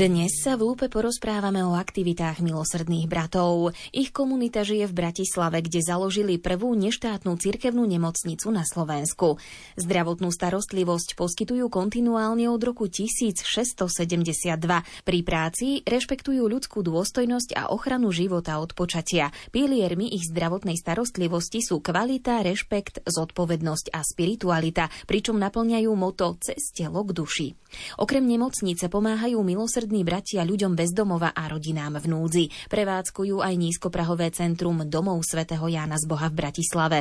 Dnes sa v Lúpe porozprávame o aktivitách milosrdných bratov. Ich komunita žije v Bratislave, kde založili prvú neštátnu cirkevnú nemocnicu na Slovensku. Zdravotnú starostlivosť poskytujú kontinuálne od roku 1672. Pri práci rešpektujú ľudskú dôstojnosť a ochranu života od počatia. Piliermi ich zdravotnej starostlivosti sú kvalita, rešpekt, zodpovednosť a spiritualita, pričom naplňajú moto cez telo k duši. Okrem nemocnice pomáhajú milosrdní milosrdní bratia ľuďom bez domova a rodinám v núdzi. Prevádzkujú aj nízkoprahové centrum domov svätého Jána z Boha v Bratislave.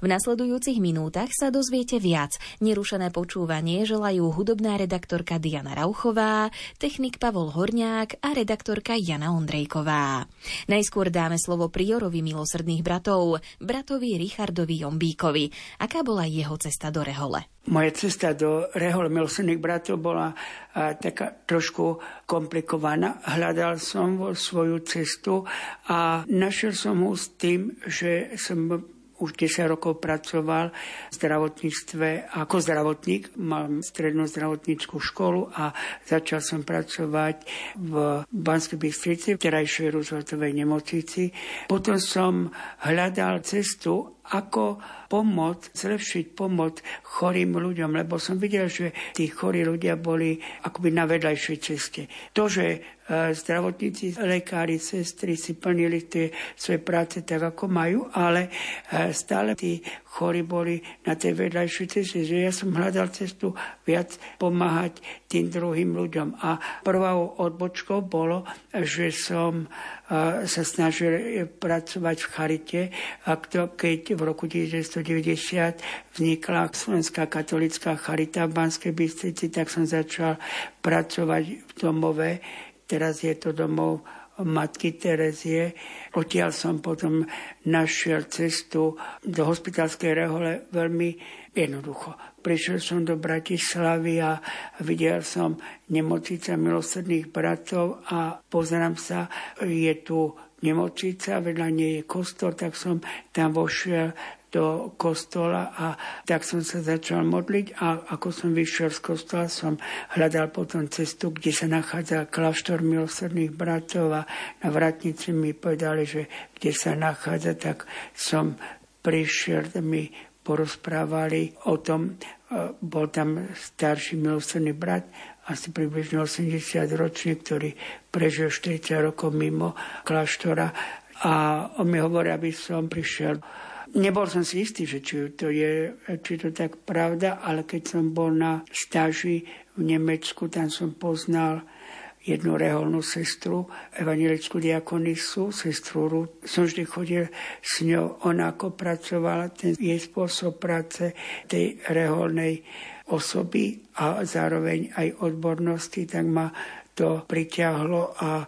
V nasledujúcich minútach sa dozviete viac. Nerušené počúvanie želajú hudobná redaktorka Diana Rauchová, technik Pavol Horňák a redaktorka Jana Ondrejková. Najskôr dáme slovo priorovi milosrdných bratov, bratovi Richardovi Jombíkovi. Aká bola jeho cesta do Rehole? Moja cesta do Rehol milosrdných bratov bola a, taká trošku komplikovaná. Hľadal som svoju cestu a našiel som ho s tým, že som už 10 rokov pracoval v zdravotníctve ako zdravotník. Mám strednú zdravotníckú školu a začal som pracovať v Banskej Bystrici, v terajšej Rooseveltovej nemocnici. Potom som hľadal cestu, ako pomoc, zlepšiť pomoc chorým ľuďom, lebo som videl, že tí chorí ľudia boli akoby na vedľajšej ceste. To, že e, zdravotníci, lekári, sestry si plnili tie svoje práce tak, ako majú, ale e, stále tí chorí boli na tej vedľajšej ceste, že ja som hľadal cestu viac pomáhať tým druhým ľuďom. A prvou odbočkou bolo, že som sa snažil pracovať v Charite. Keď v roku 1990 vznikla Slovenská katolická Charita v Banskej Bystrici, tak som začal pracovať v domove. Teraz je to domov matky Terezie. Odtiaľ som potom našiel cestu do hospitalskej rehole veľmi jednoducho. Prišiel som do Bratislavy a videl som nemocnica milosrdných bratov a pozerám sa, je tu nemocnica, vedľa nej je kostol, tak som tam vošiel do kostola a tak som sa začal modliť a ako som vyšiel z kostola, som hľadal potom cestu, kde sa nachádza kláštor milosrdných bratov a na vratnici mi povedali, že kde sa nachádza, tak som prišiel, mi porozprávali o tom, e, bol tam starší milosrdný brat, asi približne 80 ročný, ktorý prežil 40 rokov mimo kláštora a on mi hovorí, aby som prišiel Nebol som si istý, že či to je či to tak pravda, ale keď som bol na stáži v Nemecku, tam som poznal jednu reholnú sestru, evangelickú diakonisu, sestru Ruth. Som vždy chodil s ňou, ona ako pracovala, ten jej spôsob práce tej reholnej osoby a zároveň aj odbornosti, tak ma to priťahlo a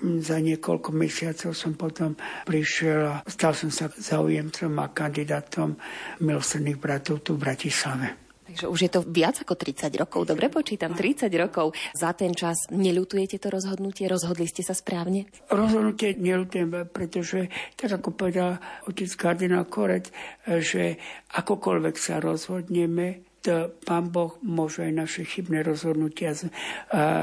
za niekoľko mesiacov som potom prišiel a stal som sa zaujemcom a kandidátom milosrdných bratov tu v Bratislave. Takže už je to viac ako 30 rokov. Dobre počítam, 30 rokov. Za ten čas neľutujete to rozhodnutie? Rozhodli ste sa správne? Rozhodnutie neľutujem, pretože, tak ako povedal otec kardinál Korec, že akokoľvek sa rozhodneme, to pán Boh môže aj naše chybné rozhodnutia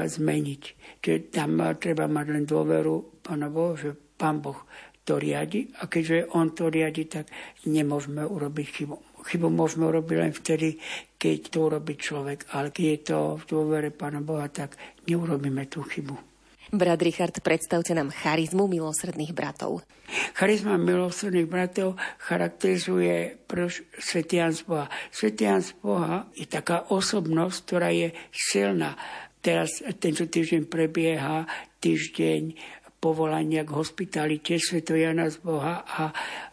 zmeniť. Čiže tam treba mať len dôveru pána Boha, že pán Boh to riadi a keďže on to riadi, tak nemôžeme urobiť chybu. Chybu môžeme urobiť len vtedy, keď to urobí človek, ale keď je to v dôvere pána Boha, tak neurobíme tú chybu. Brat Richard, predstavte nám charizmu milosrdných bratov. Charizma milosrdných bratov charakterizuje prv Svetian z Boha. Svetian z Boha je taká osobnosť, ktorá je silná. Teraz tento týždeň prebieha týždeň povolania k hospitalite Sveto z Boha a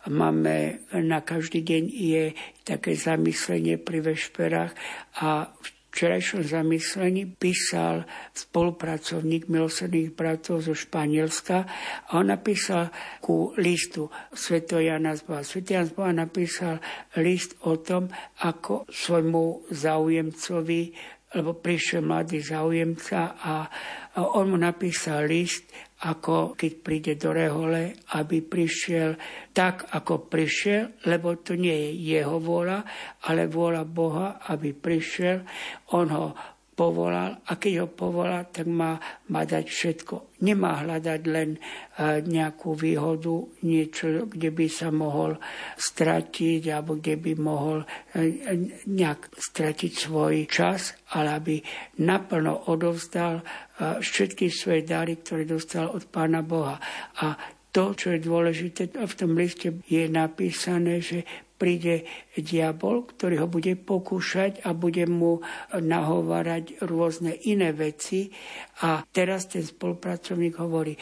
máme na každý deň je také zamyslenie pri vešperách a v včerajšom zamyslení písal spolupracovník milosrdných bratov zo Španielska a on napísal ku listu Sveto Jana Zboha. Sveto Jan Zboha napísal list o tom, ako svojmu záujemcovi lebo prišiel mladý záujemca a on mu napísal list, ako keď príde do rehole, aby prišiel tak, ako prišiel, lebo to nie je jeho vôľa, ale vôľa Boha, aby prišiel. On ho povolal a keď ho povolal, tak má, má dať všetko. Nemá hľadať len uh, nejakú výhodu, niečo, kde by sa mohol stratiť alebo kde by mohol uh, nejak stratiť svoj čas, ale aby naplno odovzdal uh, všetky svoje dary, ktoré dostal od Pána Boha. A to, čo je dôležité, v tom liste je napísané, že príde diabol, ktorý ho bude pokúšať a bude mu nahovárať rôzne iné veci. A teraz ten spolupracovník hovorí,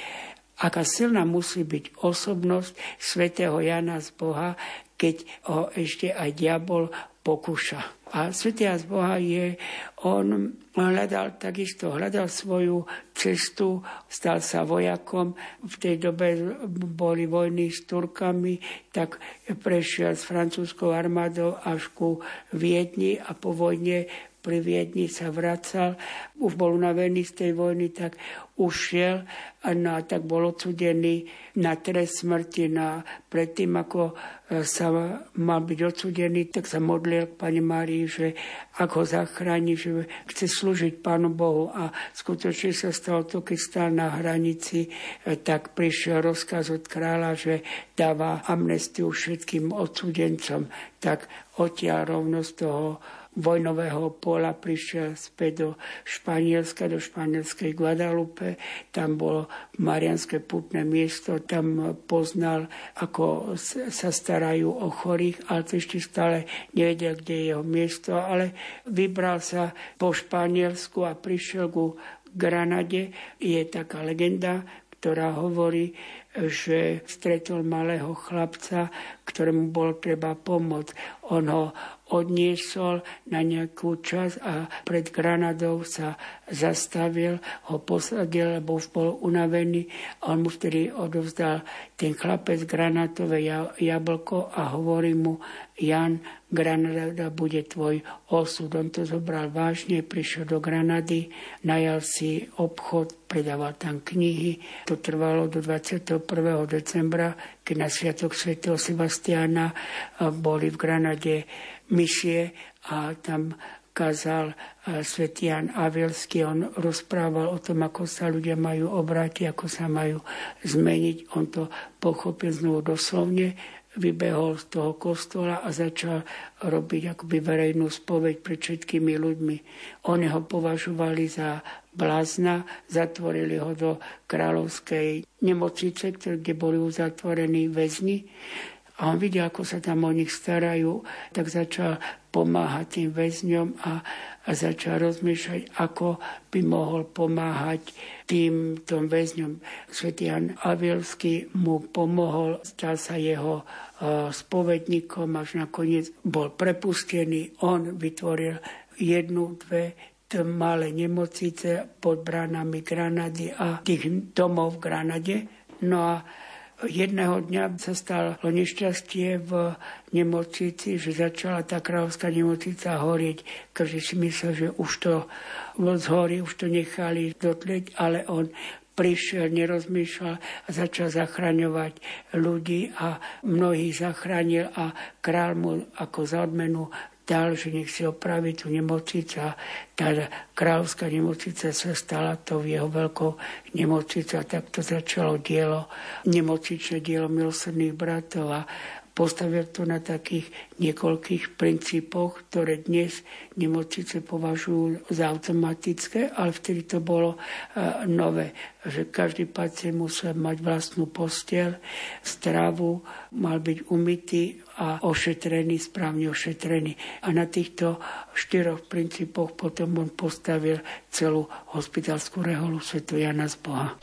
aká silná musí byť osobnosť svätého Jana z Boha, keď ho ešte aj diabol pokúša. A svätý z Boha je, on hľadal takisto, hľadal svoju cestu, stal sa vojakom. V tej dobe boli vojny s Turkami, tak prešiel s francúzskou armádou až ku Viedni a po vojne pri Viedni sa vracal, už bol unavený z tej vojny, tak ušiel a no, tak bol odsudený na trest smrti. Na, predtým, ako e, sa mal byť odsudený, tak sa modlil k Pane Márii, že ak ho zachráni, že chce slúžiť Pánu Bohu. A skutočne sa stalo to, keď stál na hranici, e, tak prišiel rozkaz od kráľa, že dáva amnestiu všetkým odsudencom. Tak odtiaľ rovno z toho vojnového pola prišiel späť do Španielska, do španielskej Guadalupe. Tam bolo Marianské putné miesto, tam poznal, ako sa starajú o chorých, ale to ešte stále nevedel, kde je jeho miesto, ale vybral sa po Španielsku a prišiel ku Granade. Je taká legenda, ktorá hovorí, že stretol malého chlapca, ktorému bolo treba pomôcť. On ho odniesol na nejakú čas a pred Granadou sa zastavil, ho posadil, lebo už bol unavený a on mu vtedy odovzdal ten chlapec granatové jablko a hovorí mu, Jan, Granada bude tvoj osud. On to zobral vážne, prišiel do Granady, najal si obchod, predával tam knihy. To trvalo do 21. decembra, keď na Sviatok svätého Sebastiana boli v Granade misie a tam kázal svätý Jan Avilský. On rozprával o tom, ako sa ľudia majú obrátiť, ako sa majú zmeniť. On to pochopil znovu doslovne, vybehol z toho kostola a začal robiť akoby verejnú spoveď pred všetkými ľuďmi. Oni ho považovali za blázna, zatvorili ho do kráľovskej nemocnice, kde boli uzatvorení väzni. A on videl, ako sa tam o nich starajú, tak začal pomáhať tým väzňom a, a začal rozmýšľať, ako by mohol pomáhať týmto väzňom. Svetý Jan Avilský mu pomohol, stal sa jeho spovedníkom, až nakoniec bol prepustený. On vytvoril jednu, dve malé nemocnice pod bránami Granady a tých domov v Granade. No a jedného dňa sa stalo nešťastie v nemocnici, že začala tá kráľovská nemocnica horieť. Každý si myslel, že už to zhorí, už to nechali dotlieť, ale on prišiel, nerozmýšľal a začal zachraňovať ľudí a mnohých zachránil a král mu ako za odmenu dal, že nech si opraví tú nemocnicu a tá kráľovská nemocnica sa stala to jeho veľkou nemocnicou a takto začalo dielo, nemocničné dielo milosrdných bratov a Postavil to na takých niekoľkých princípoch, ktoré dnes nemocnice považujú za automatické, ale vtedy to bolo uh, nové, že každý pacient musel mať vlastnú postiel, stravu, mal byť umytý a ošetrený, správne ošetrený. A na týchto štyroch princípoch potom on postavil celú hospitalskú reholu Sv. Jana z Boha.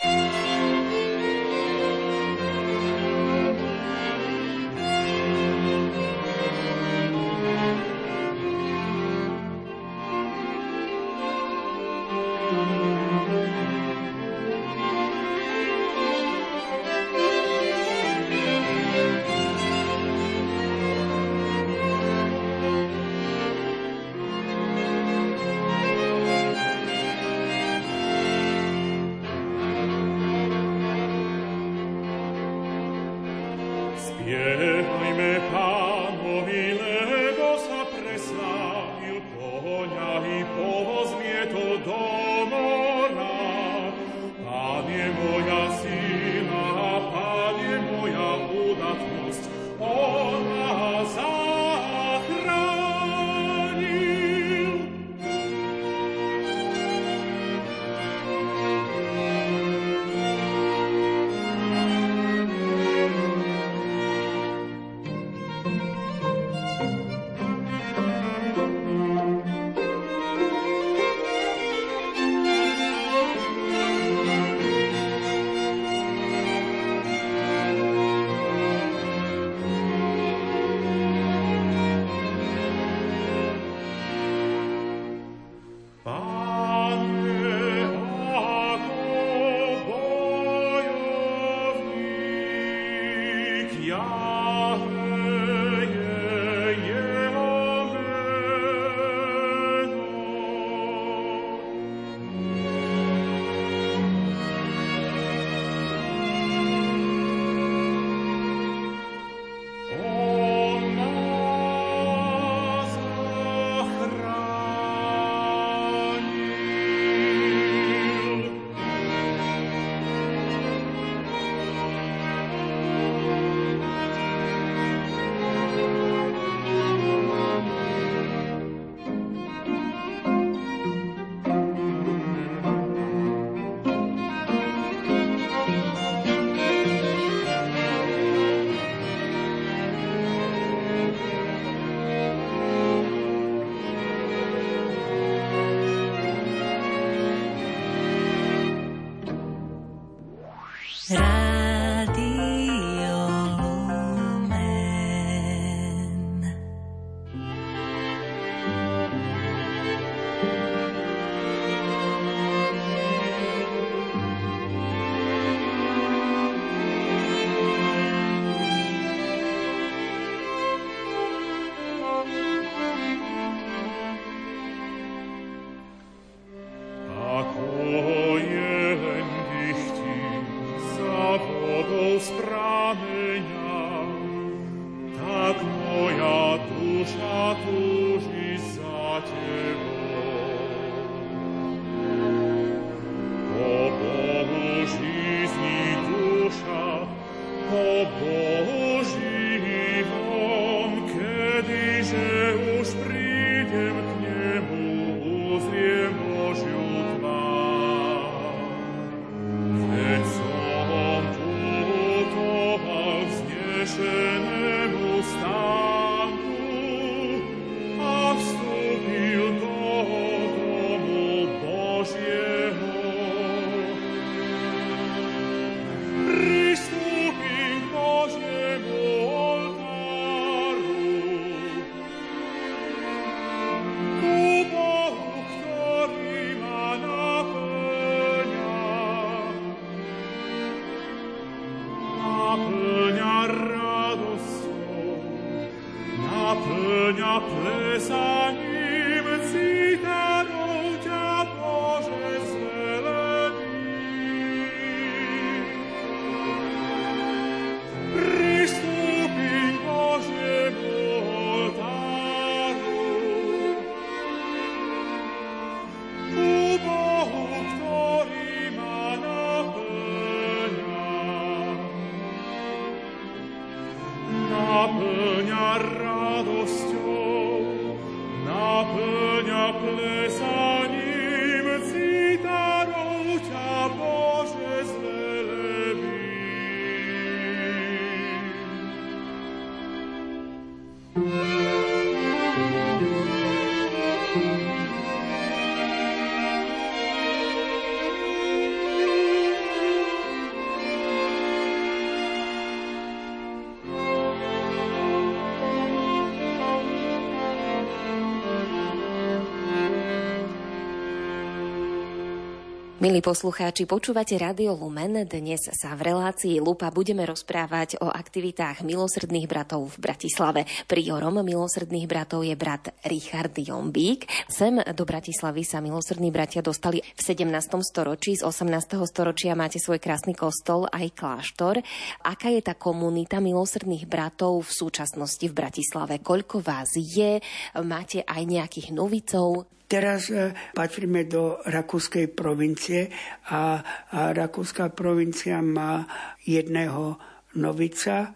Milí poslucháči, počúvate Radio Lumen. Dnes sa v relácii Lupa budeme rozprávať o aktivitách milosrdných bratov v Bratislave. Priorom milosrdných bratov je brat Richard Jombík. Sem do Bratislavy sa milosrdní bratia dostali v 17. storočí. Z 18. storočia máte svoj krásny kostol aj kláštor. Aká je tá komunita milosrdných bratov v súčasnosti v Bratislave? Koľko vás je? Máte aj nejakých novicov? Teraz e, patríme do rakúskej provincie a, a rakúska provincia má jedného novica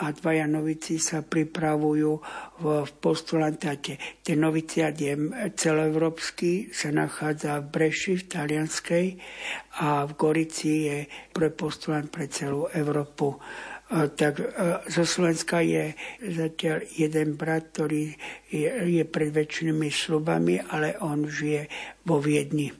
a dvaja novici sa pripravujú v, v postulantáte. Ten noviciat je celoevropský, sa nachádza v Breši, v Talianskej a v Gorici je pre postulant pre celú Európu tak zo Slovenska je zatiaľ jeden brat, ktorý je, je pred väčšinými slubami, ale on žije vo Viedni.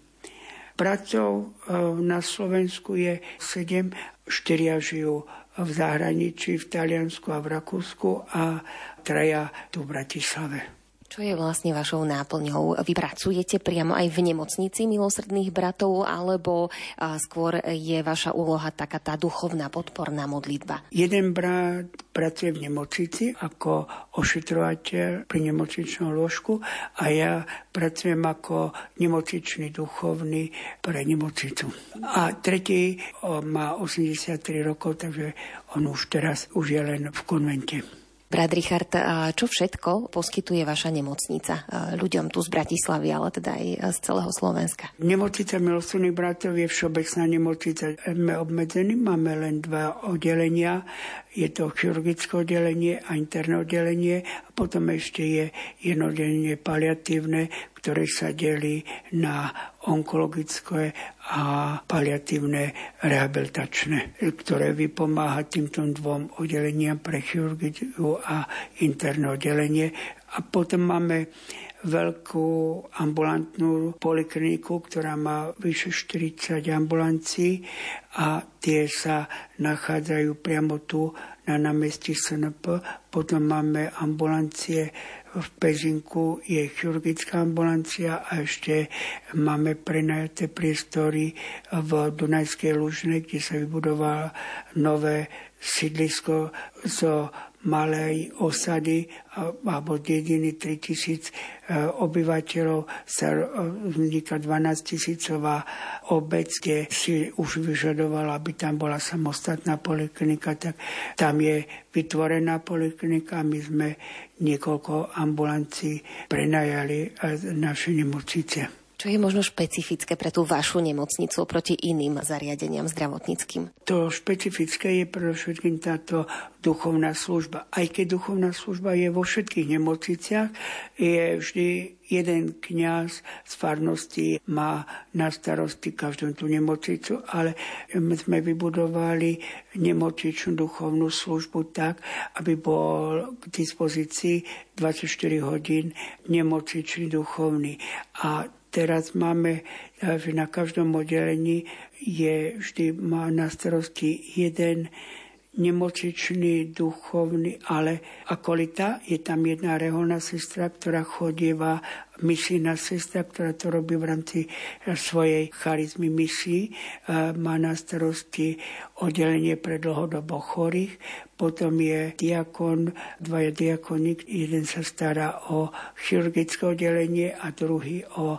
Bratov na Slovensku je sedem, štyria žijú v zahraničí, v Taliansku a v Rakúsku a traja tu v Bratislave. Čo je vlastne vašou náplňou? Vy pracujete priamo aj v nemocnici milosrdných bratov, alebo skôr je vaša úloha taká tá duchovná podporná modlitba? Jeden brat pracuje v nemocnici ako ošetrovateľ pri nemocničnom lôžku a ja pracujem ako nemocničný duchovný pre nemocnicu. A tretí má 83 rokov, takže on už teraz už je len v konvente. Brat Richard, čo všetko poskytuje vaša nemocnica ľuďom tu z Bratislavy, ale teda aj z celého Slovenska? Nemocnica milosrdných bratov je všeobecná nemocnica. Sme obmedzení, máme len dva oddelenia. Je to chirurgické oddelenie a interné oddelenie. A potom ešte je jedno oddelenie paliatívne, ktoré sa delí na onkologické a paliatívne rehabilitačné, ktoré vypomáha týmto dvom oddeleniam pre chirurgiu a interné oddelenie. A potom máme veľkú ambulantnú polikliniku, ktorá má vyše 40 ambulancií a tie sa nachádzajú priamo tu na námestí SNP. Potom máme ambulancie v Pezinku je chirurgická ambulancia a ešte máme prenajaté priestory v Dunajskej Lužne, kde sa vybudovalo nové sídlisko so malej osady alebo dediny 3000 e, obyvateľov sa e, vzniká 12 tisícová obec, kde si už vyžadovala, aby tam bola samostatná poliklinika, tak tam je vytvorená poliklinika. My sme niekoľko ambulancií prenajali naše nemocnice. Čo je možno špecifické pre tú vašu nemocnicu oproti iným zariadeniam zdravotníckým? To špecifické je predovšetkým táto duchovná služba. Aj keď duchovná služba je vo všetkých nemocniciach, je vždy jeden kňaz z farnosti má na starosti každú tú nemocnicu, ale my sme vybudovali nemocničnú duchovnú službu tak, aby bol k dispozícii 24 hodín nemocničný duchovný. A Teraz máme, že na každom oddelení je vždy má na starosti jeden nemocičný, duchovný, ale akolita. Je tam jedna reholná sestra, ktorá chodieva misijná sestra, ktorá to robí v rámci svojej charizmy misií. E, má na starosti oddelenie pre dlhodobo chorých. Potom je diakon, dvaja diakonik. Jeden sa stará o chirurgické oddelenie a druhý o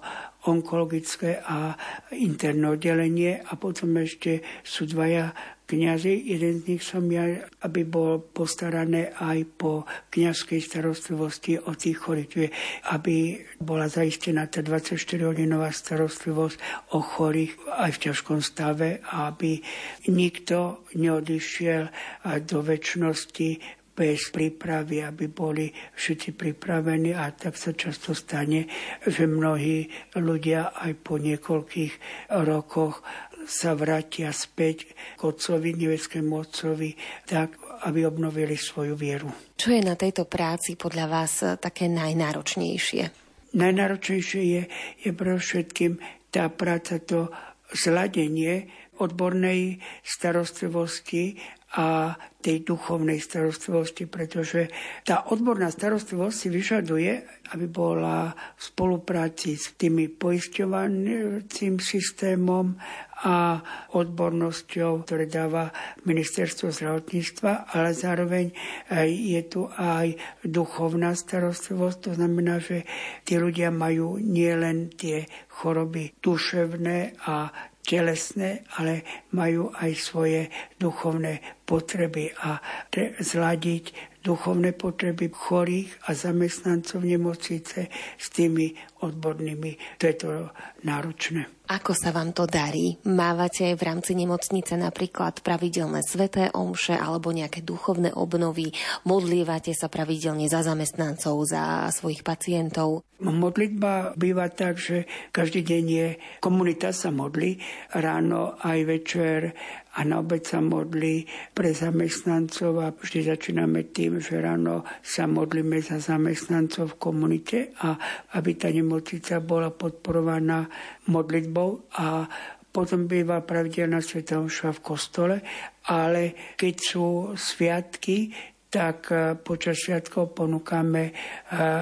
onkologické a interné oddelenie a potom ešte sú dvaja kniazy. Jeden z nich som ja, aby bol postarané aj po kniazkej starostlivosti o tých chorých, aby bola zaistená tá 24-hodinová starostlivosť o chorých aj v ťažkom stave, aby nikto neodišiel do väčšnosti bez prípravy, aby boli všetci pripravení a tak sa často stane, že mnohí ľudia aj po niekoľkých rokoch sa vrátia späť k otcovi, nebeskému otcovi, tak, aby obnovili svoju vieru. Čo je na tejto práci podľa vás také najnáročnejšie? Najnáročnejšie je, je pre všetkým tá práca, to zladenie odbornej starostlivosti a tej duchovnej starostlivosti, pretože tá odborná starostlivosť si vyžaduje, aby bola v spolupráci s tými poisťovaným systémom a odbornosťou, ktoré dáva ministerstvo zdravotníctva, ale zároveň je tu aj duchovná starostlivosť. To znamená, že tí ľudia majú nielen tie choroby duševné a telesné, ale majú aj svoje duchovné potreby a zladiť duchovné potreby chorých a zamestnancov nemocnice s tými odbornými. To je to náročné. Ako sa vám to darí? Mávate aj v rámci nemocnice napríklad pravidelné sveté omše alebo nejaké duchovné obnovy? Modlievate sa pravidelne za zamestnancov, za svojich pacientov? Modlitba býva tak, že každý deň je, komunita sa modlí, ráno aj večer a na obed sa modlí pre zamestnancov a vždy začíname tým, že ráno sa modlíme za zamestnancov v komunite a aby tá nemocnica bola podporovaná modlitbou. A potom býva pravidelná sveta v kostole, ale keď sú sviatky, tak e, počas sviatkov ponúkame e,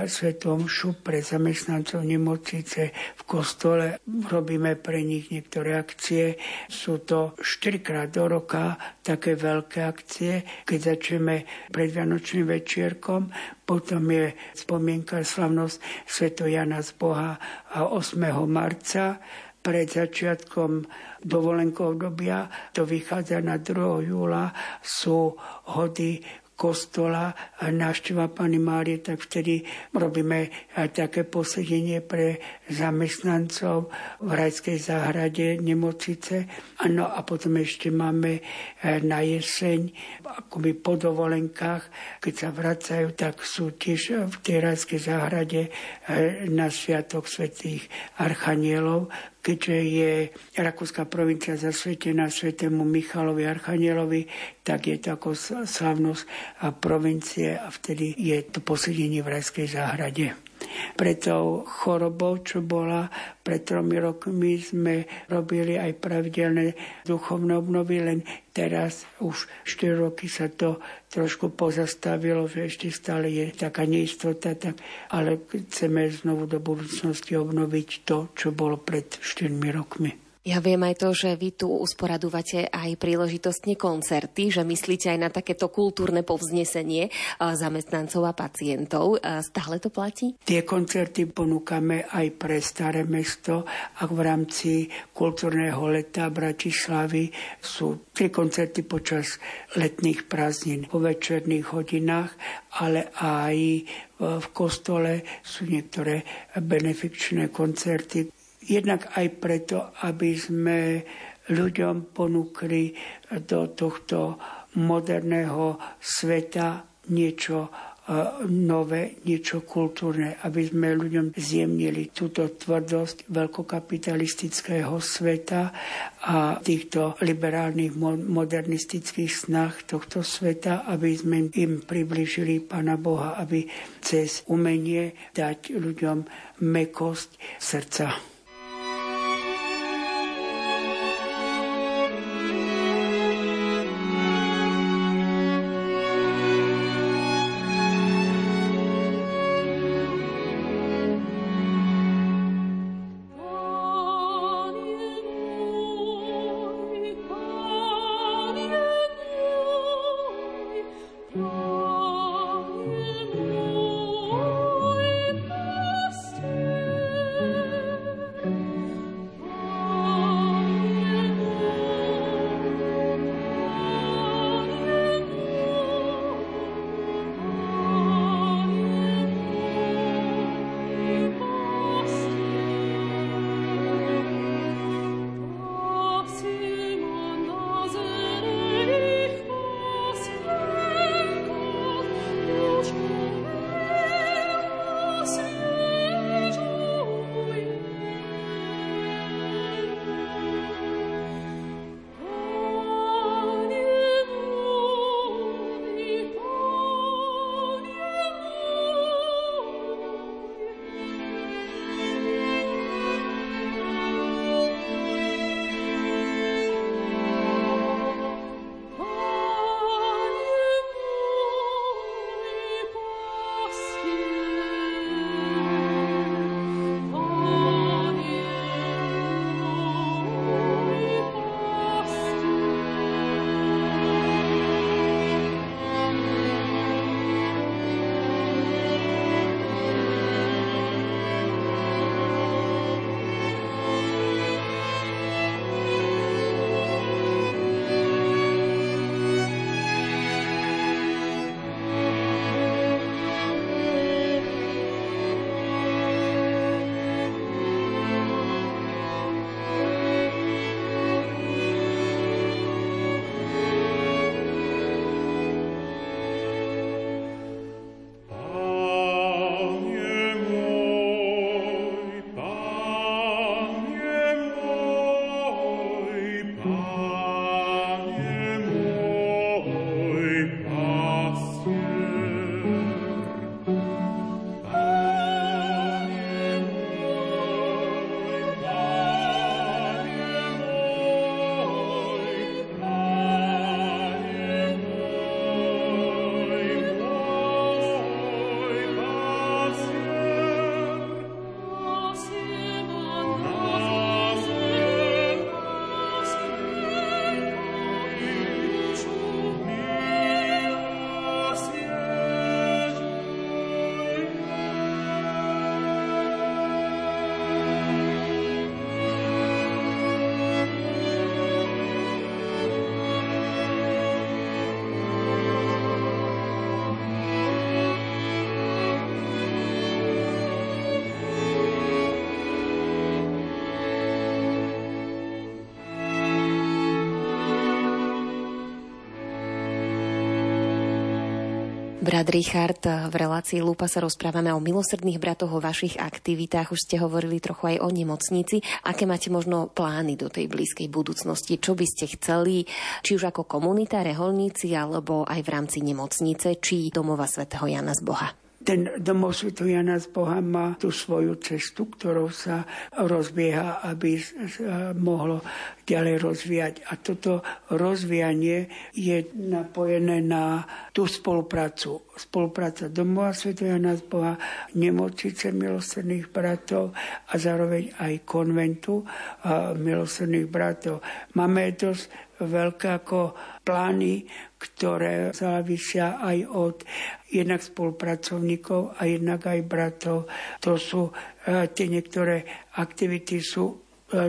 svetom šu pre zamestnancov nemocnice v kostole. Robíme pre nich niektoré akcie. Sú to 4 krát do roka také veľké akcie, keď začneme pred Vianočným večierkom, potom je spomienka slavnosť Sveto Jana z Boha 8. marca, pred začiatkom dovolenkov dobia, to vychádza na 2. júla, sú hody kostola návšteva Pany Márie, tak vtedy robíme také posedenie pre zamestnancov v Rajskej záhrade nemocnice. Ano a potom ešte máme eh, na jeseň, akoby po dovolenkách, keď sa vracajú, tak sú tiež v tej Rajskej záhrade eh, na Sviatok svetých Archanielov, keďže je Rakúska provincia zasvetená svetému Michalovi Archanielovi, tak je to ako slavnosť provincie a vtedy je to posedenie v Rajskej záhrade. Preto chorobou, čo bola pred tromi rokmi, sme robili aj pravidelné duchovné obnovy, len teraz už 4 roky sa to trošku pozastavilo, že ešte stále je taká neistota, tak, ale chceme znovu do budúcnosti obnoviť to, čo bolo pred 4 rokmi. Ja viem aj to, že vy tu usporadúvate aj príležitostne koncerty, že myslíte aj na takéto kultúrne povznesenie zamestnancov a pacientov. Stále to platí? Tie koncerty ponúkame aj pre Staré mesto a v rámci kultúrneho leta Bratislavy sú tri koncerty počas letných prázdnin po večerných hodinách, ale aj v kostole sú niektoré benefikčné koncerty, Jednak aj preto, aby sme ľuďom ponúkli do tohto moderného sveta niečo e, nové, niečo kultúrne, aby sme ľuďom zjemnili túto tvrdosť veľkokapitalistického sveta a týchto liberálnych modernistických snah tohto sveta, aby sme im približili Pána Boha, aby cez umenie dať ľuďom mekosť srdca. Brat Richard, v relácii Lupa sa rozprávame o milosrdných bratoch, o vašich aktivitách. Už ste hovorili trochu aj o nemocnici. Aké máte možno plány do tej blízkej budúcnosti? Čo by ste chceli, či už ako komunita, reholníci, alebo aj v rámci nemocnice, či domova svätého Jana z Boha? Ten domov Sv. Jana z Boha má tú svoju cestu, ktorou sa rozbieha, aby mohlo ďalej rozvíjať. A toto rozvíjanie je napojené na tú spoluprácu. Spolupráca domova Sv. Jana z Boha, nemocnice milosrdných bratov a zároveň aj konventu milosrdných bratov. Máme dosť veľké ako plány, ktoré závisia aj od jednak spolupracovníkov a jednak aj bratov. To sú e, tie niektoré aktivity sú e,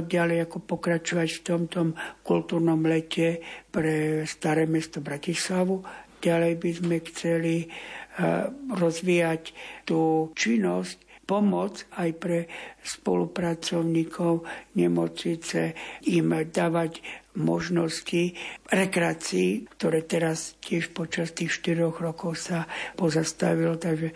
ďalej ako pokračovať v tomto kultúrnom lete pre staré mesto Bratislavu. Ďalej by sme chceli e, rozvíjať tú činnosť pomoc aj pre spolupracovníkov nemocnice, im dávať možnosti rekreácií, ktoré teraz tiež počas tých 4 rokov sa pozastavilo. Takže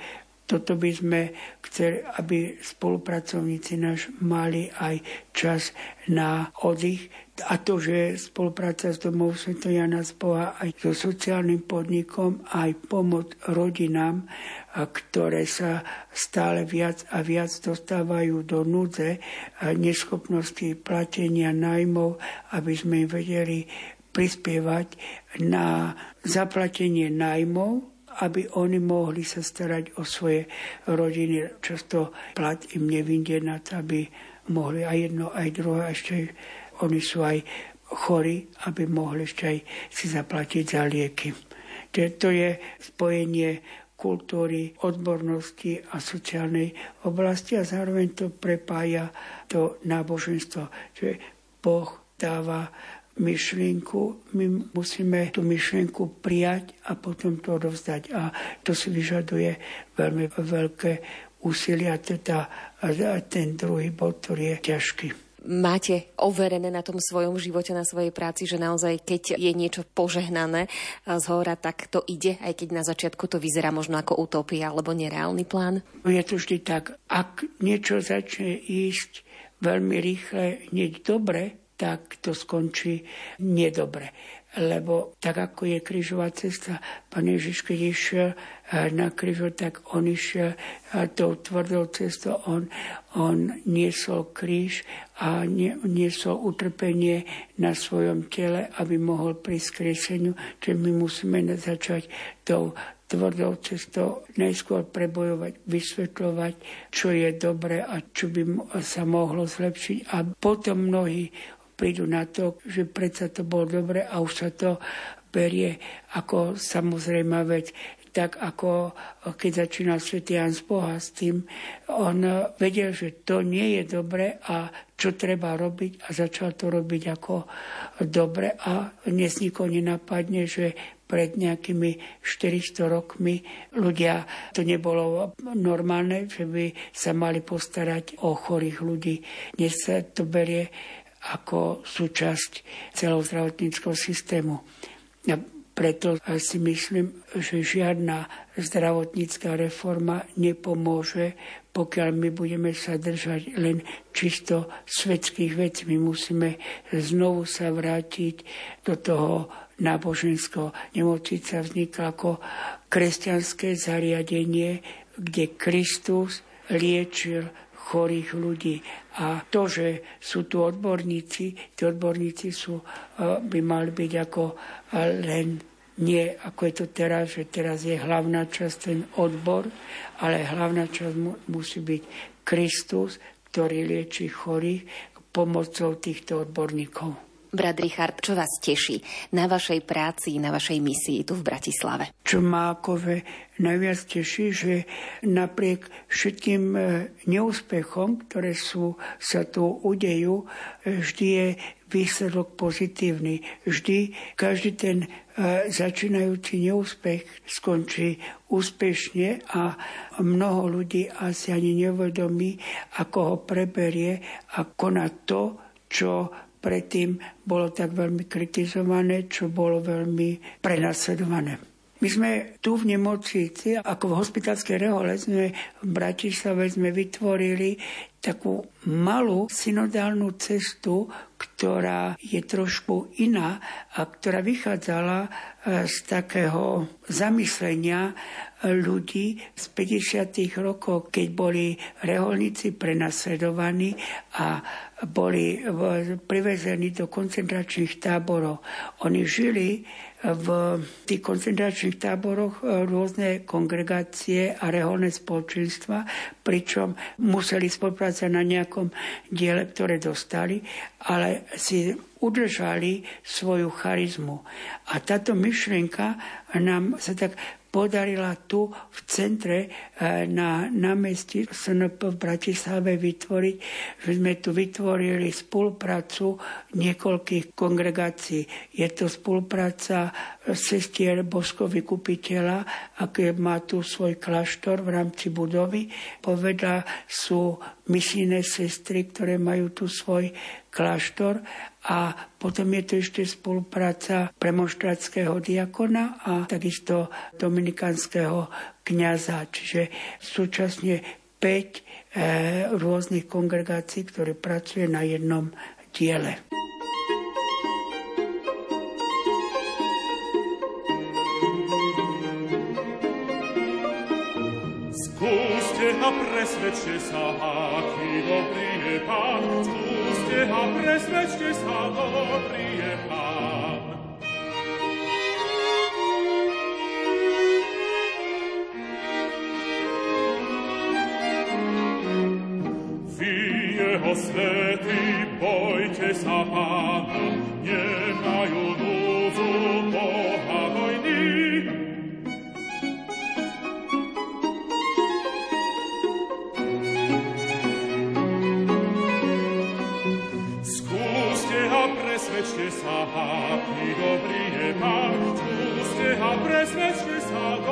toto by sme chceli, aby spolupracovníci náš mali aj čas na oddych. A to, že spolupráca s domov Sv. Jana z Boha aj so sociálnym podnikom, aj pomoc rodinám, ktoré sa stále viac a viac dostávajú do núdze neschopnosti platenia najmov, aby sme im vedeli prispievať na zaplatenie najmov aby oni mohli sa starať o svoje rodiny. Často plat im nevinde na to, aby mohli aj jedno, aj druhé, ešte oni sú aj chorí, aby mohli ešte aj si zaplatiť za lieky. To je spojenie kultúry, odbornosti a sociálnej oblasti a zároveň to prepája to náboženstvo. Čiže Boh dáva myšlienku, my musíme tú myšlienku prijať a potom to odovzdať. A to si vyžaduje veľmi veľké úsilie a teda ten druhý bod, ktorý je ťažký máte overené na tom svojom živote, na svojej práci, že naozaj keď je niečo požehnané z hora, tak to ide, aj keď na začiatku to vyzerá možno ako utopia alebo nereálny plán? Je to vždy tak, ak niečo začne ísť veľmi rýchle, hneď dobre, tak to skončí nedobre. Lebo tak ako je krížová cesta, pán Ježiš, keď išiel eh, na krížu, tak on išiel eh, tou tvrdou cestou, on, on niesol kríž a niesol utrpenie na svojom tele, aby mohol prísť k riešeniu. Čiže my musíme začať tou tvrdou cestou najskôr prebojovať, vysvetľovať, čo je dobre a čo by sa mohlo zlepšiť. A potom mnohí prídu na to, že predsa to bolo dobre a už sa to berie ako samozrejme vec. Tak ako keď začínal Sv. Jan Boha s tým, on vedel, že to nie je dobre a čo treba robiť a začal to robiť ako dobre a dnes nikoho nenapadne, že pred nejakými 400 rokmi ľudia, to nebolo normálne, že by sa mali postarať o chorých ľudí. Dnes sa to berie ako súčasť celého zdravotníckého systému. A preto si myslím, že žiadna zdravotnícká reforma nepomôže, pokiaľ my budeme sa držať len čisto svetských vecí. My musíme znovu sa vrátiť do toho náboženského. Nemocnica vznikla ako kresťanské zariadenie, kde Kristus liečil chorých ľudí. A to, že sú tu odborníci, tí odborníci sú, e, by mali byť ako e, len nie ako je to teraz, že teraz je hlavná časť ten odbor, ale hlavná časť mu, musí byť Kristus, ktorý lieči chorých pomocou týchto odborníkov. Brat Richard, čo vás teší na vašej práci, na vašej misii tu v Bratislave? Čo ma ako najviac teší, že napriek všetkým e, neúspechom, ktoré sú, sa tu udejú, e, vždy je výsledok pozitívny. Vždy každý ten e, začínajúci neúspech skončí úspešne a mnoho ľudí asi ani nevedomí, ako ho preberie a koná to, čo predtým bolo tak veľmi kritizované, čo bolo veľmi prenasledované. My sme tu v nemocnici, ako v hospitalskej rehole, sme v Bratislave sme vytvorili takú malú synodálnu cestu, ktorá je trošku iná a ktorá vychádzala e, z takého zamyslenia ľudí z 50. rokov, keď boli reholníci prenasledovaní a boli privezení do koncentračných táborov. Oni žili v tých koncentračných táboroch e, rôzne kongregácie a reholné spoločenstva, pričom museli spolupracovať na nejakom diele, ktoré dostali, ale si udržali svoju charizmu. A táto myšlienka nám sa tak podarila tu v centre eh, na námestí SNP v Bratislave vytvoriť, že sme tu vytvorili spoluprácu niekoľkých kongregácií. Je to spolupráca sestier Bosko Vykupiteľa, aké má tu svoj kláštor v rámci budovy. Povedla sú misijné sestry, ktoré majú tu svoj kláštor a potom je tu ešte spolupráca premonštráckého diakona a takisto dominikánskeho kniaza, čiže súčasne 5 e, rôznych kongregácií, ktoré pracuje na jednom diele. Skúste a presvedčte sa, aký dobrý je Pán, skúste a presvedčte sa, dobrý je Pán. Vy, jeho svety, bojte sa Pána, nemajú núdzu Boha ab, die Dobrie macht, du, sie hab,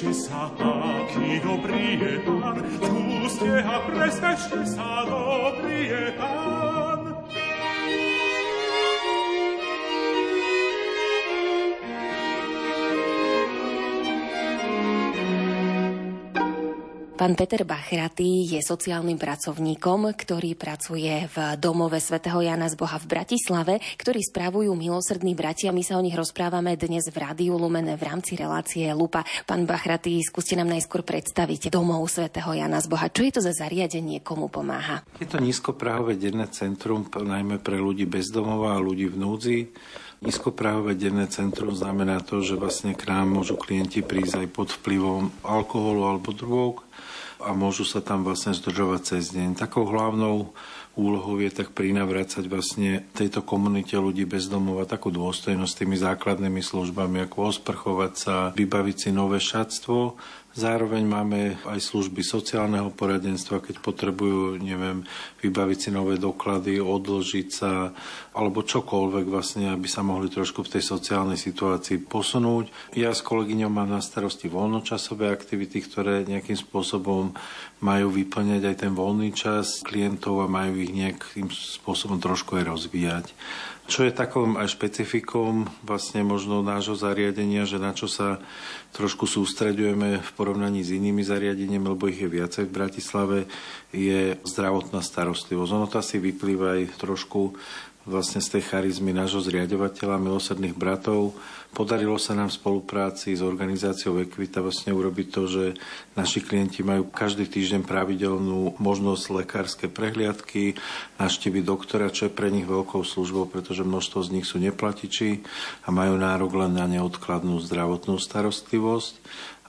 presvedčte sa, aký dobrý je Pán. Skúste a presvedčte sa, dobrý je Pán. Pán Peter Bachratý je sociálnym pracovníkom, ktorý pracuje v domove svätého Jana z Boha v Bratislave, ktorý spravujú milosrdní bratia. My sa o nich rozprávame dnes v Rádiu Lumen v rámci relácie Lupa. Pán Bachratý, skúste nám najskôr predstaviť domov svätého Jana z Boha. Čo je to za zariadenie, komu pomáha? Je to nízkoprahové denné centrum, najmä pre ľudí bezdomova a ľudí v núdzi. Nízkoprahové denné centrum znamená to, že vlastne k nám môžu klienti prísť aj pod vplyvom alkoholu alebo drog a môžu sa tam vlastne zdržovať cez deň. Takou hlavnou úlohou je tak prinavracať vlastne tejto komunite ľudí bez domova takú dôstojnosť tými základnými službami, ako osprchovať sa, vybaviť si nové šatstvo, Zároveň máme aj služby sociálneho poradenstva, keď potrebujú, neviem, vybaviť si nové doklady, odložiť sa, alebo čokoľvek vlastne, aby sa mohli trošku v tej sociálnej situácii posunúť. Ja s kolegyňou mám na starosti voľnočasové aktivity, ktoré nejakým spôsobom majú vyplňať aj ten voľný čas klientov a majú ich nejakým spôsobom trošku aj rozvíjať. Čo je takom aj špecifikom vlastne možno nášho zariadenia, že na čo sa trošku sústreďujeme v porovnaní s inými zariadeniami, lebo ich je viacej v Bratislave, je zdravotná starostlivosť. Ono to asi vyplýva aj trošku vlastne z tej charizmy nášho zriadovateľa, milosrdných bratov, Podarilo sa nám v spolupráci s organizáciou Equita vlastne urobiť to, že naši klienti majú každý týždeň pravidelnú možnosť lekárske prehliadky, naštívy doktora, čo je pre nich veľkou službou, pretože množstvo z nich sú neplatiči a majú nárok len na neodkladnú zdravotnú starostlivosť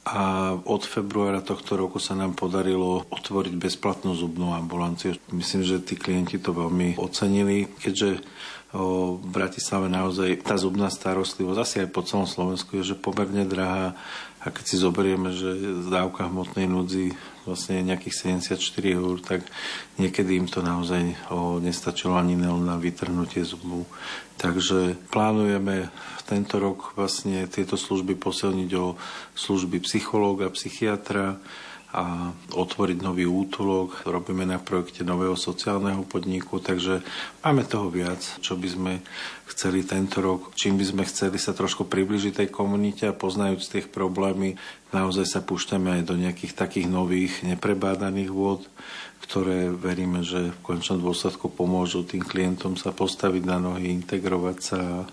a od februára tohto roku sa nám podarilo otvoriť bezplatnú zubnú ambulanciu. Myslím, že tí klienti to veľmi ocenili, keďže v Bratislave naozaj tá zubná starostlivosť, asi aj po celom Slovensku, je že pomerne drahá. A keď si zoberieme, že dávka hmotnej núdzi vlastne nejakých 74 eur, tak niekedy im to naozaj o, nestačilo ani na vytrhnutie zubu. Takže plánujeme tento rok vlastne tieto služby posilniť o služby psychológa, psychiatra, a otvoriť nový útulok. Robíme na projekte nového sociálneho podniku, takže máme toho viac, čo by sme chceli tento rok, čím by sme chceli sa trošku približiť tej komunite a poznajúc tých problémy, naozaj sa púšťame aj do nejakých takých nových, neprebádaných vôd, ktoré veríme, že v končnom dôsledku pomôžu tým klientom sa postaviť na nohy, integrovať sa a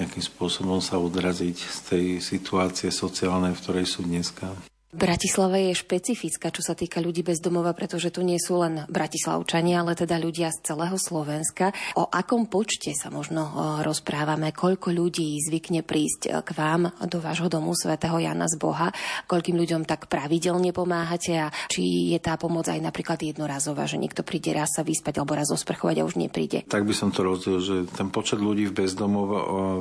nejakým spôsobom sa odraziť z tej situácie sociálnej, v ktorej sú dneska. Bratislava je špecifická, čo sa týka ľudí bez domova, pretože tu nie sú len bratislavčania, ale teda ľudia z celého Slovenska. O akom počte sa možno rozprávame? Koľko ľudí zvykne prísť k vám do vášho domu svätého Jana z Boha? Koľkým ľuďom tak pravidelne pomáhate a či je tá pomoc aj napríklad jednorazová, že niekto príde raz sa vyspať alebo raz osprchovať a už nepríde? Tak by som to rozdiel, že ten počet ľudí v bezdomov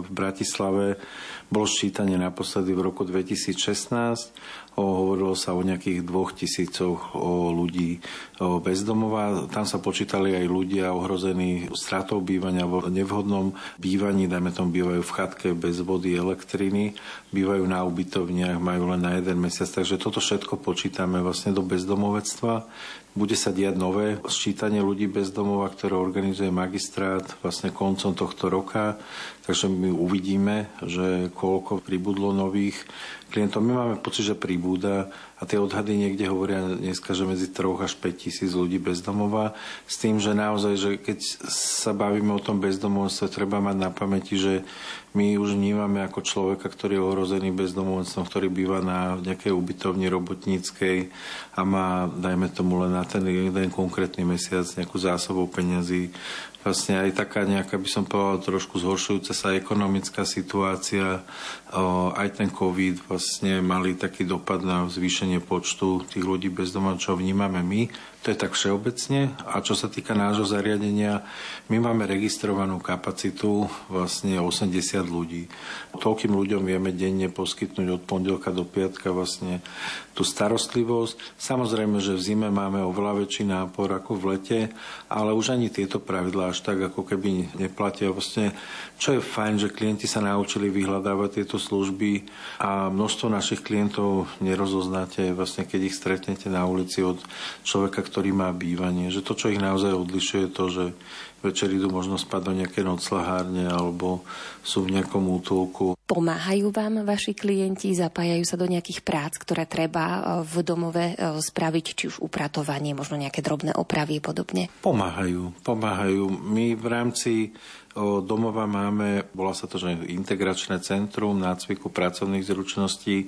v Bratislave bolo ščítanie naposledy v roku 2016 hovorilo sa o nejakých dvoch tisícoch ľudí bezdomová. Tam sa počítali aj ľudia ohrození stratou bývania v nevhodnom bývaní, dajme tomu bývajú v chatke bez vody, elektriny, bývajú na ubytovniach, majú len na jeden mesiac, takže toto všetko počítame vlastne do bezdomovectva. Bude sa diať nové sčítanie ľudí bez domova, ktoré organizuje magistrát vlastne koncom tohto roka. Takže my uvidíme, že koľko pribudlo nových klientov. My máme pocit, že pribúda a tie odhady niekde hovoria dneska, že medzi 3 až 5 tisíc ľudí bezdomová. S tým, že naozaj, že keď sa bavíme o tom bezdomovstve, treba mať na pamäti, že my už vnímame ako človeka, ktorý je ohrozený bezdomovstvom, ktorý býva na nejakej ubytovni robotníckej a má, dajme tomu len na ten jeden konkrétny mesiac nejakú zásobu peňazí vlastne aj taká nejaká, by som povedal, trošku zhoršujúca sa ekonomická situácia, aj ten COVID vlastne mali taký dopad na zvýšenie počtu tých ľudí bez doma, čo vnímame my. To je tak všeobecne. A čo sa týka nášho zariadenia, my máme registrovanú kapacitu vlastne 80 ľudí. Toľkým ľuďom vieme denne poskytnúť od pondelka do piatka vlastne tú starostlivosť. Samozrejme, že v zime máme oveľa väčší nápor ako v lete, ale už ani tieto pravidlá až tak ako keby neplatia. Vlastne, čo je fajn, že klienti sa naučili vyhľadávať tieto služby a množstvo našich klientov nerozoznáte, vlastne keď ich stretnete na ulici od človeka, ktorý má bývanie. Že to, čo ich naozaj odlišuje, je to, že večer idú možno spať do nejaké noclahárne alebo sú v nejakom útulku. Pomáhajú vám vaši klienti, zapájajú sa do nejakých prác, ktoré treba e, v domove e, spraviť, či už upratovanie, možno nejaké drobné opravy a podobne? Pomáhajú, pomáhajú. My v rámci domova máme, bola sa to, že integračné centrum nácviku pracovných zručností,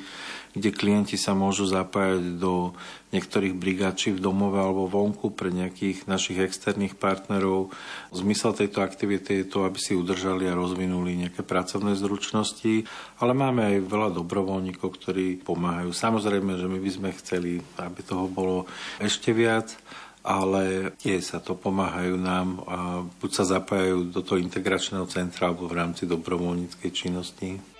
kde klienti sa môžu zapájať do niektorých brigád, v domove alebo vonku pre nejakých našich externých partnerov. Zmysel tejto aktivity je to, aby si udržali a rozvinuli nejaké pracovné zručnosti, ale máme aj veľa dobrovoľníkov, ktorí pomáhajú. Samozrejme, že my by sme chceli, aby toho bolo ešte viac, ale tie sa to pomáhajú nám a buď sa zapájajú do toho integračného centra alebo v rámci dobrovoľníckej činnosti.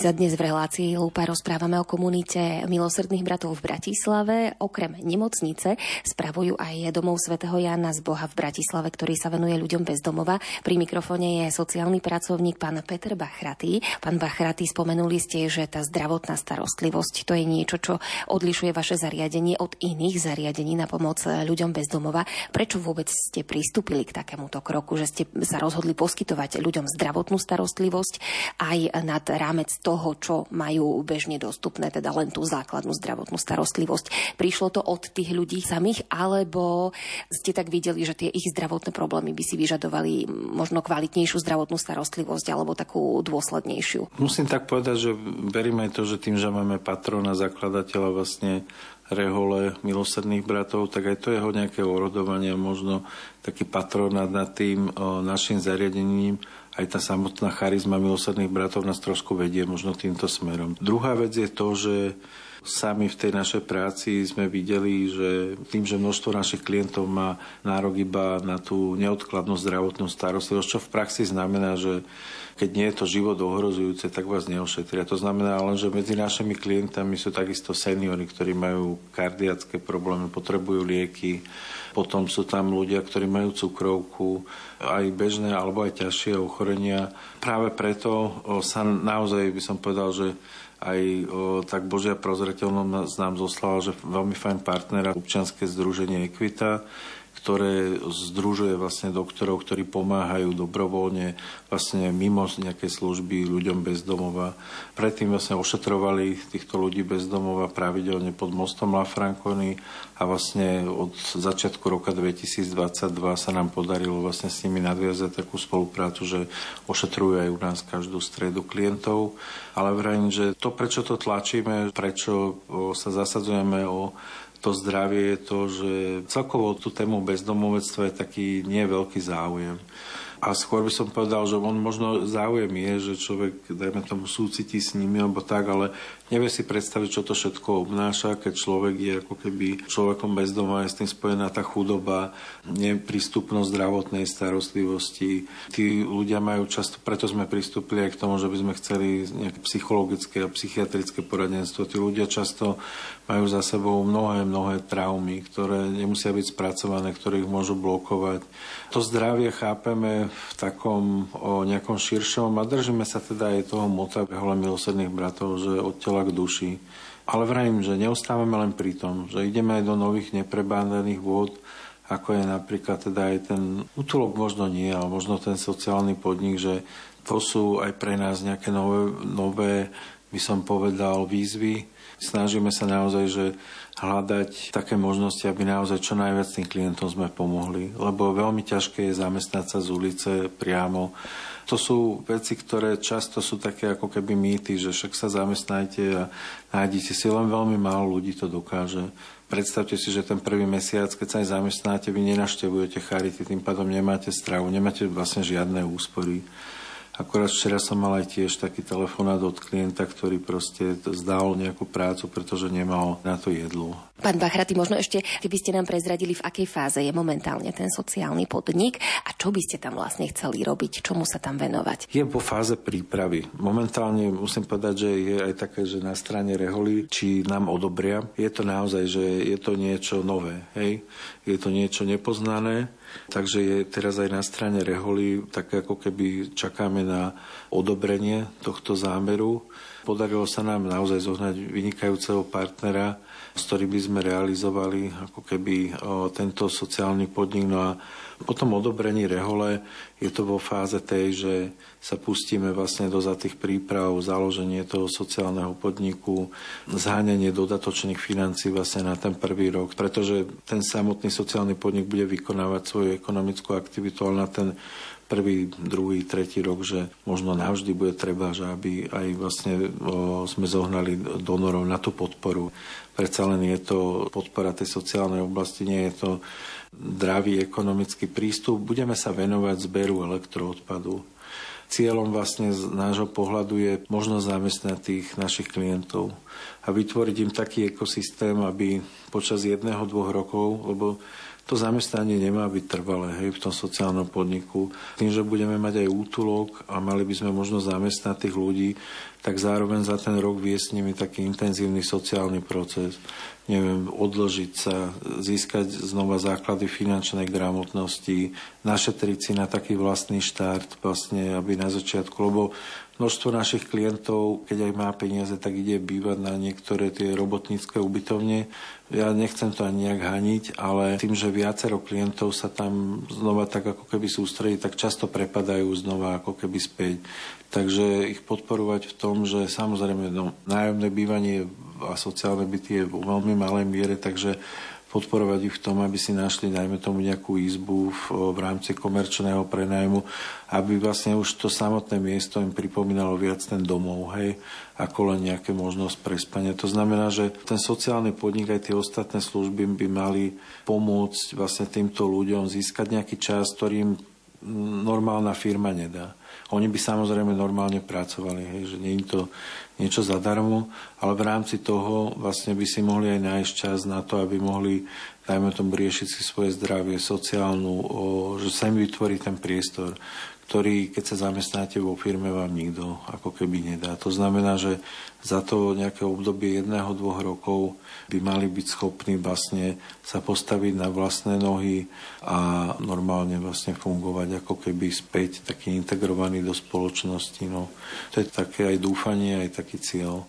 Sa dnes v relácii Lupa rozprávame o komunite milosrdných bratov v Bratislave. Okrem nemocnice spravujú aj domov svätého Jana z Boha v Bratislave, ktorý sa venuje ľuďom bez domova. Pri mikrofóne je sociálny pracovník pán Peter Bachratý. Pán Bachratý, spomenuli ste, že tá zdravotná starostlivosť to je niečo, čo odlišuje vaše zariadenie od iných zariadení na pomoc ľuďom bez domova. Prečo vôbec ste pristúpili k takémuto kroku, že ste sa rozhodli poskytovať ľuďom zdravotnú starostlivosť aj nad rámec toho, čo majú bežne dostupné, teda len tú základnú zdravotnú starostlivosť. Prišlo to od tých ľudí samých, alebo ste tak videli, že tie ich zdravotné problémy by si vyžadovali možno kvalitnejšiu zdravotnú starostlivosť alebo takú dôslednejšiu? Musím tak povedať, že veríme to, že tým, že máme patrona, zakladateľa vlastne rehole milosrdných bratov, tak aj to jeho nejaké orodovanie, možno taký patronát nad tým našim zariadením aj tá samotná charizma milosrdných bratov nás trošku vedie možno týmto smerom. Druhá vec je to, že Sami v tej našej práci sme videli, že tým, že množstvo našich klientov má nárok iba na tú neodkladnú zdravotnú starostlivosť, čo v praxi znamená, že keď nie je to život ohrozujúce, tak vás neošetria. To znamená len, že medzi našimi klientami sú takisto seniory, ktorí majú kardiacké problémy, potrebujú lieky, potom sú tam ľudia, ktorí majú cukrovku, aj bežné alebo aj ťažšie ochorenia. Práve preto sa naozaj by som povedal, že aj o, tak Božia prozreteľnosť nám zoslala, že veľmi fajn partnera občianske združenie Equita, ktoré združuje vlastne doktorov, ktorí pomáhajú dobrovoľne vlastne mimo nejakej služby ľuďom bez domova. Predtým vlastne ošetrovali týchto ľudí bez domova pravidelne pod mostom La Franconi a vlastne od začiatku roka 2022 sa nám podarilo vlastne s nimi nadviazať takú spoluprácu, že ošetrujú aj u nás každú stredu klientov. Ale vrajím, že to, prečo to tlačíme, prečo sa zasadzujeme o to zdravie je to, že celkovo tú tému bezdomovectva je taký nie veľký záujem. A skôr by som povedal, že on možno záujem je, že človek, dajme tomu, súcití s nimi alebo tak, ale nevie si predstaviť, čo to všetko obnáša, keď človek je ako keby človekom bez doma, je s tým spojená tá chudoba, neprístupnosť zdravotnej starostlivosti. Tí ľudia majú často, preto sme pristúpili aj k tomu, že by sme chceli nejaké psychologické a psychiatrické poradenstvo. Tí ľudia často majú za sebou mnohé, mnohé traumy, ktoré nemusia byť spracované, ktoré ich môžu blokovať. To zdravie chápeme v takom o nejakom širšom a držíme sa teda aj toho mota hole milosrdných bratov, že od tela k duši. Ale vrajím, že neostávame len pri tom, že ideme aj do nových neprebádaných vôd, ako je napríklad teda aj ten útulok možno nie, ale možno ten sociálny podnik, že to sú aj pre nás nejaké nové, nové by som povedal, výzvy, Snažíme sa naozaj, že hľadať také možnosti, aby naozaj čo najviac tým klientom sme pomohli. Lebo veľmi ťažké je zamestnať sa z ulice priamo. To sú veci, ktoré často sú také ako keby mýty, že však sa zamestnajte a nájdete si. Len veľmi málo ľudí to dokáže. Predstavte si, že ten prvý mesiac, keď sa aj zamestnáte, vy nenaštevujete charity, tým pádom nemáte stravu, nemáte vlastne žiadne úspory. Akorát včera som mal aj tiež taký telefonát od klienta, ktorý proste zdal nejakú prácu, pretože nemal na to jedlo. Pán Bachraty, možno ešte, keby ste nám prezradili, v akej fáze je momentálne ten sociálny podnik a čo by ste tam vlastne chceli robiť, čomu sa tam venovať? Je vo fáze prípravy. Momentálne musím povedať, že je aj také, že na strane Reholi, či nám odobria. Je to naozaj, že je to niečo nové. Hej? Je to niečo nepoznané. Takže je teraz aj na strane Reholi, tak ako keby čakáme na odobrenie tohto zámeru. Podarilo sa nám naozaj zohnať vynikajúceho partnera, s ktorým by sme realizovali ako keby tento sociálny podnik. No a po tom odobrení rehole je to vo fáze tej, že sa pustíme vlastne do za tých príprav, založenie toho sociálneho podniku, zháňanie dodatočných financí vlastne na ten prvý rok, pretože ten samotný sociálny podnik bude vykonávať svoju ekonomickú aktivitu, ale na ten prvý, druhý, tretí rok, že možno navždy bude treba, že aby aj vlastne sme zohnali donorov na tú podporu. Predsa len je to podpora tej sociálnej oblasti, nie je to dravý ekonomický prístup. Budeme sa venovať zberu elektroodpadu. Cieľom vlastne z nášho pohľadu je možno zamestnať tých našich klientov a vytvoriť im taký ekosystém, aby počas jedného, dvoch rokov, lebo to zamestnanie nemá byť trvalé hej, v tom sociálnom podniku. Tým, že budeme mať aj útulok a mali by sme možno zamestnať tých ľudí, tak zároveň za ten rok viesť s nimi taký intenzívny sociálny proces. Neviem, odložiť sa, získať znova základy finančnej gramotnosti, našetriť si na taký vlastný štart, vlastne, aby na začiatku, lebo množstvo našich klientov, keď aj má peniaze, tak ide bývať na niektoré tie robotnícke ubytovne. Ja nechcem to ani nejak haniť, ale tým, že viacero klientov sa tam znova tak ako keby sústredí, tak často prepadajú znova ako keby späť. Takže ich podporovať v tom, že samozrejme no, nájomné bývanie a sociálne byty je vo veľmi malej miere, takže podporovať ich v tom, aby si našli, dajme tomu, nejakú izbu v, v rámci komerčného prenajmu, aby vlastne už to samotné miesto im pripomínalo viac ten domov, hej, ako len nejaké možnosť prespania. To znamená, že ten sociálny podnik aj tie ostatné služby by mali pomôcť vlastne týmto ľuďom získať nejaký čas, ktorým normálna firma nedá. Oni by samozrejme normálne pracovali, hej, že nie je to niečo zadarmo, ale v rámci toho vlastne by si mohli aj nájsť čas na to, aby mohli, dajme tomu, riešiť si svoje zdravie, sociálnu, o, že sa im vytvorí ten priestor ktorý, keď sa zamestnáte vo firme, vám nikto ako keby nedá. To znamená, že za to nejaké obdobie jedného, dvoch rokov by mali byť schopní vlastne sa postaviť na vlastné nohy a normálne vlastne fungovať ako keby späť taký integrovaný do spoločnosti. No, to je také aj dúfanie, aj taký cieľ.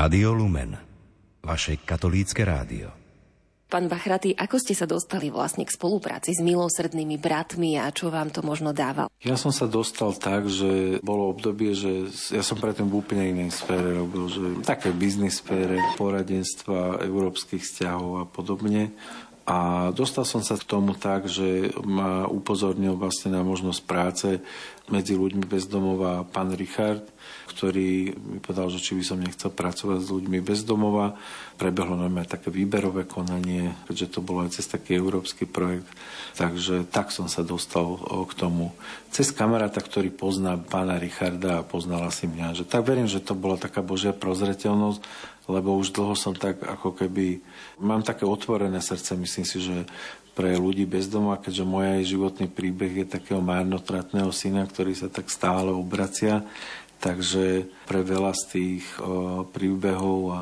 Rádio Lumen, vaše katolícke rádio. Pán Bachraty, ako ste sa dostali vlastne k spolupráci s milosrdnými bratmi a čo vám to možno dával? Ja som sa dostal tak, že bolo obdobie, že ja som predtým v úplne inej sfére robil, že také biznis sfére, poradenstva, európskych vzťahov a podobne. A dostal som sa k tomu tak, že ma upozornil vlastne na možnosť práce medzi ľuďmi bez domova pán Richard, ktorý mi povedal, že či by som nechcel pracovať s ľuďmi bez domova. Prebehlo nám aj také výberové konanie, keďže to bolo aj cez taký európsky projekt. Takže tak som sa dostal k tomu. Cez kamaráta, ktorý pozná pána Richarda a poznala si mňa. Že tak verím, že to bola taká božia prozreteľnosť, lebo už dlho som tak ako keby... Mám také otvorené srdce, myslím si, že pre ľudí bez domova, keďže môj aj životný príbeh je takého márnotratného syna, ktorý sa tak stále obracia. Takže pre veľa z tých o, príbehov a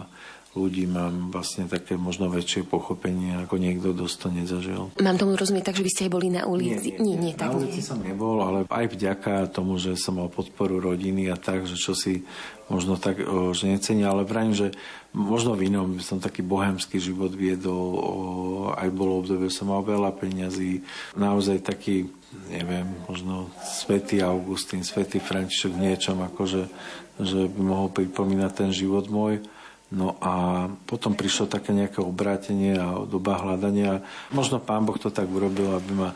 ľudí mám vlastne také možno väčšie pochopenie, ako niekto dosť to nezažil. Mám tomu rozumieť tak, že vy ste aj boli na ulici? Nie, nie, nie, nie tak na ulici nie. som nebol, ale aj vďaka tomu, že som mal podporu rodiny a tak, že čo si možno tak o, že necenia, ale vrajím, že možno v inom by som taký bohemský život viedol, o, aj bolo obdobie, som mal veľa peňazí, naozaj taký, neviem, možno svätý Augustín, svätý František v niečom, akože, že by mohol pripomínať ten život môj. No a potom prišlo také nejaké obrátenie a doba hľadania. Možno pán Boh to tak urobil, aby ma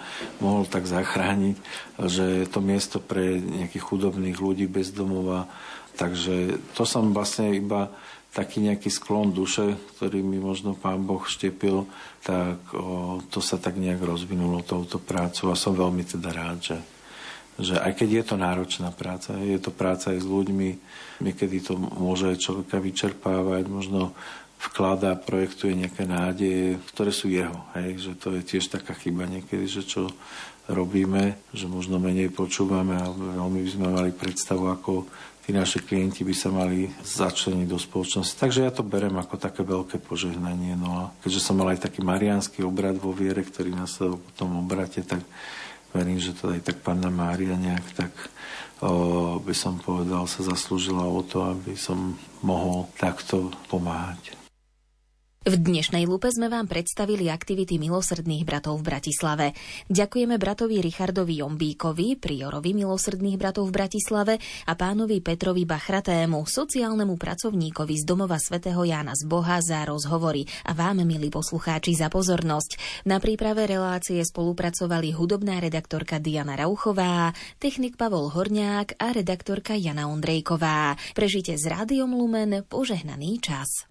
mohol tak zachrániť, že je to miesto pre nejakých chudobných ľudí bez domova. Takže to som vlastne iba taký nejaký sklon duše, ktorý mi možno pán Boh štepil, tak o, to sa tak nejak rozvinulo touto prácu a som veľmi teda rád, že že aj keď je to náročná práca, je to práca aj s ľuďmi, niekedy to môže človeka vyčerpávať, možno vkladá, projektuje nejaké nádeje, ktoré sú jeho. Hej? Že to je tiež taká chyba niekedy, že čo robíme, že možno menej počúvame a veľmi by sme mali predstavu, ako tí naši klienti by sa mali začleniť do spoločnosti. Takže ja to berem ako také veľké požehnanie. No a keďže som mal aj taký mariánsky obrad vo viere, ktorý nás po tom obrate, tak verím, že to aj tak Panna Mária nejak tak by som povedal, sa zaslúžila o to, aby som mohol takto pomáhať. V dnešnej lupe sme vám predstavili aktivity milosrdných bratov v Bratislave. Ďakujeme bratovi Richardovi Jombíkovi, priorovi milosrdných bratov v Bratislave a pánovi Petrovi Bachratému, sociálnemu pracovníkovi z domova svätého Jána z Boha za rozhovory a vám, milí poslucháči, za pozornosť. Na príprave relácie spolupracovali hudobná redaktorka Diana Rauchová, technik Pavol Horniák a redaktorka Jana Ondrejková. Prežite s Rádiom Lumen požehnaný čas.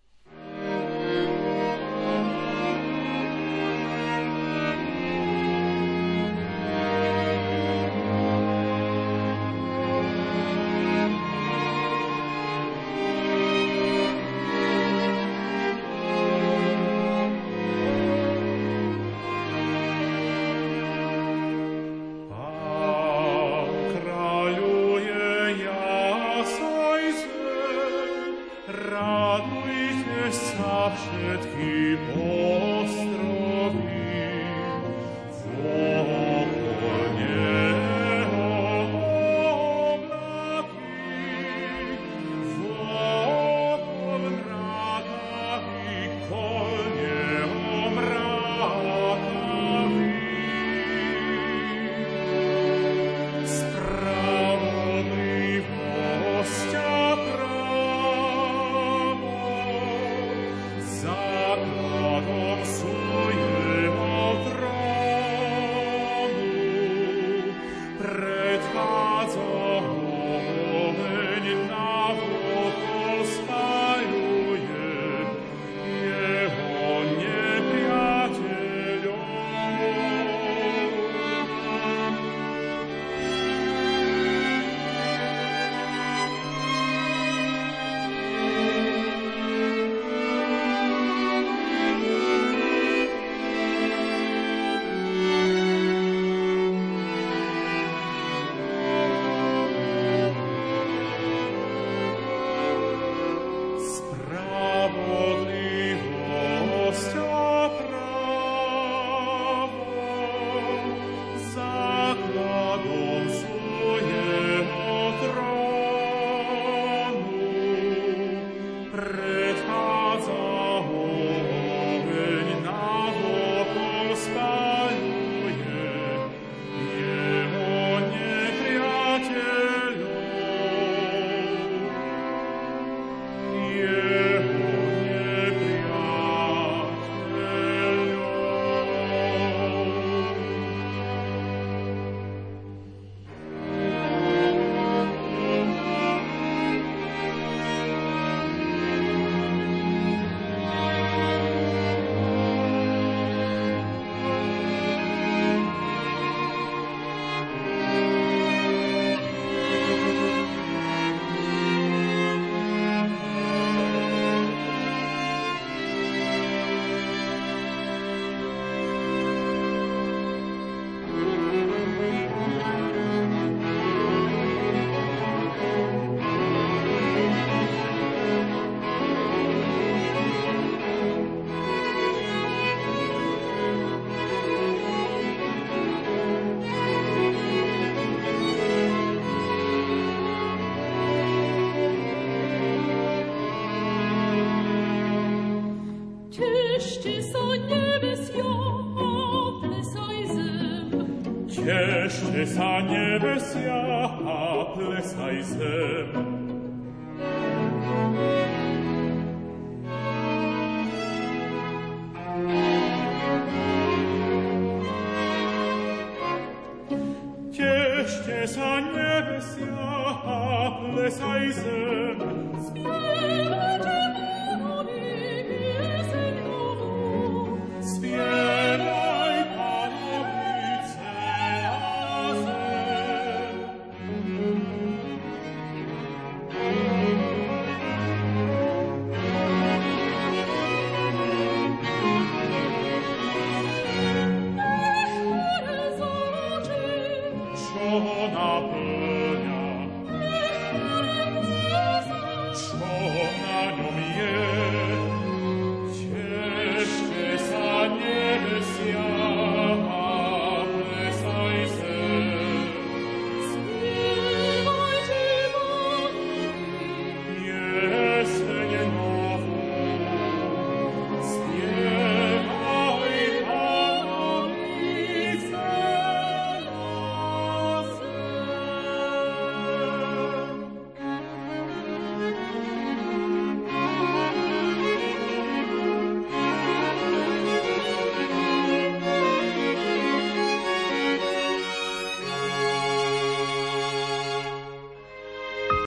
Weisem